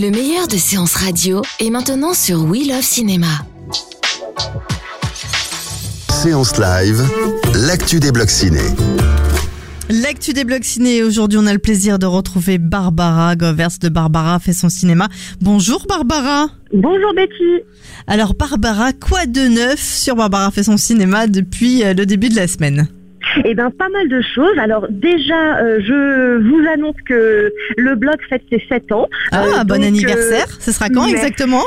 Le meilleur de séances radio est maintenant sur We Love Cinéma. Séance live, l'actu des blocs ciné. L'actu des blocs ciné. Aujourd'hui, on a le plaisir de retrouver Barbara Govers de Barbara fait son cinéma. Bonjour Barbara. Bonjour Betty. Alors Barbara, quoi de neuf sur Barbara fait son cinéma depuis euh, le début de la semaine? Eh bien, pas mal de choses. Alors déjà, euh, je vous annonce que le blog fête ses 7 ans. Ah, Euh, bon donc, anniversaire. euh, Ce sera quand merci. exactement?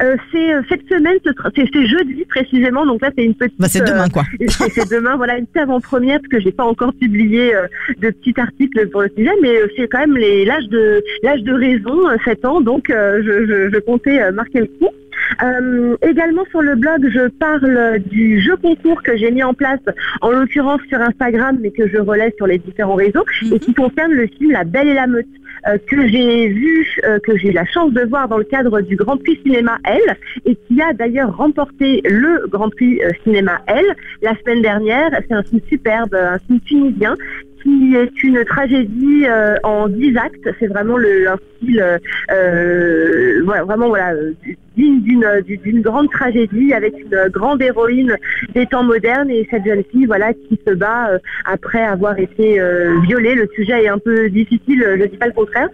Euh, C'est euh, cette semaine, c'est jeudi précisément. Donc là, c'est une petite. Bah c'est demain quoi. euh, c'est demain, voilà, une petite avant-première parce que j'ai pas encore publié euh, de petit article pour le sujet, mais euh, c'est quand même l'âge de l'âge de raison, euh, 7 ans, donc euh, je, je, je comptais euh, marquer le coup. Euh, également sur le blog, je parle du jeu concours que j'ai mis en place, en l'occurrence sur Instagram, mais que je relaie sur les différents réseaux, et qui concerne le film La Belle et la Meute, euh, que j'ai vu, euh, que j'ai eu la chance de voir dans le cadre du Grand Prix Cinéma L, et qui a d'ailleurs remporté le Grand Prix euh, Cinéma L la semaine dernière. C'est un film superbe, un film tunisien qui est une tragédie en 10 actes. C'est vraiment le, un style, voilà, vraiment voilà, digne d'une grande tragédie avec une grande héroïne des temps modernes et cette jeune fille voilà qui se bat euh, après avoir été euh, violée. Le sujet est un peu difficile, euh, je dis pas le contraire,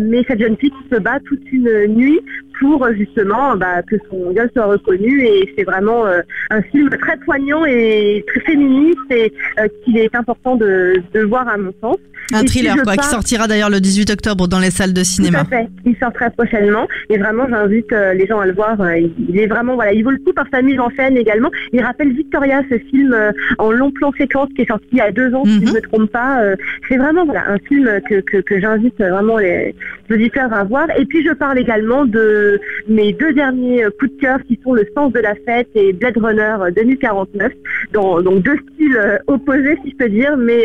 mais cette jeune fille qui se bat toute une nuit pour justement bah, que son viol soit reconnu et c'est vraiment un film très poignant et très féministe et qu'il est important de voir à mon sens. Un Et thriller quoi qui sortira d'ailleurs le 18 octobre dans les salles de Tout cinéma. à fait. Il sort très prochainement et vraiment j'invite euh, les gens à le voir. Euh, Il, est vraiment voilà, il vaut le coup par sa mise en scène également. Il rappelle Victoria, ce film euh, en long plan séquence qui est sorti il y a deux ans, si Mhm. je ne me trompe pas. Euh, c'est vraiment voilà un film que, que, que j'invite vraiment les auditeurs à voir. Et puis je parle également de mes deux derniers coups de cœur qui sont Le Sens de la fête et Blade Runner euh, 2049, dans donc deux styles opposés si je peux dire, mais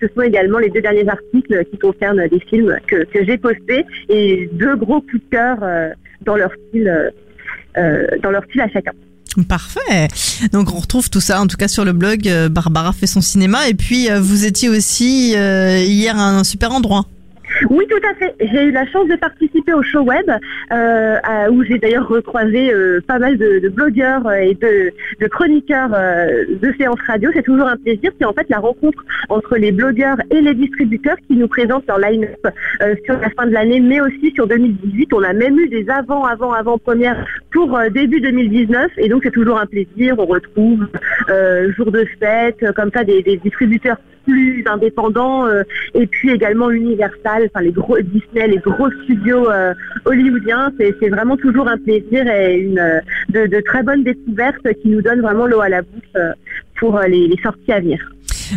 ce sont également les deux derniers articles qui concernent des films que, j'ai postés et deux gros coups de cœur euh, dans leur style, euh, euh, dans leur style à chacun. Parfait. Donc on retrouve tout ça en tout cas sur le blog Barbara fait son cinéma et puis vous étiez aussi hier à un super endroit. Oui, tout à fait. J'ai eu la chance de participer au show web, euh, où j'ai d'ailleurs recroisé euh, pas mal de, blogueurs euh, et de, chroniqueurs de séances radio. C'est toujours un plaisir. C'est en fait la rencontre entre les blogueurs et les distributeurs qui nous présentent leur line-up sur la fin de l'année, mais aussi sur 2018. On a même eu des avant, avant, avant premières pour début 2019, et donc c'est toujours un plaisir. On retrouve jour de fête, comme ça, des distributeurs plus indépendants euh, et puis également Universal, enfin les gros Disney, les gros studios euh, hollywoodiens. C'est vraiment toujours un plaisir et une euh, de, de très bonnes découvertes qui nous donnent vraiment l'eau à la bouche pour les, les sorties à venir.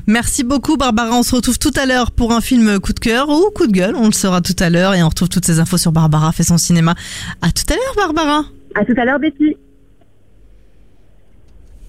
Merci beaucoup Barbara, on se retrouve tout à l'heure pour un film coup de cœur ou coup de gueule, on le saura tout à l'heure et on retrouve toutes ces infos sur Barbara fait son cinéma. À tout à l'heure Barbara. À tout à l'heure, Betty.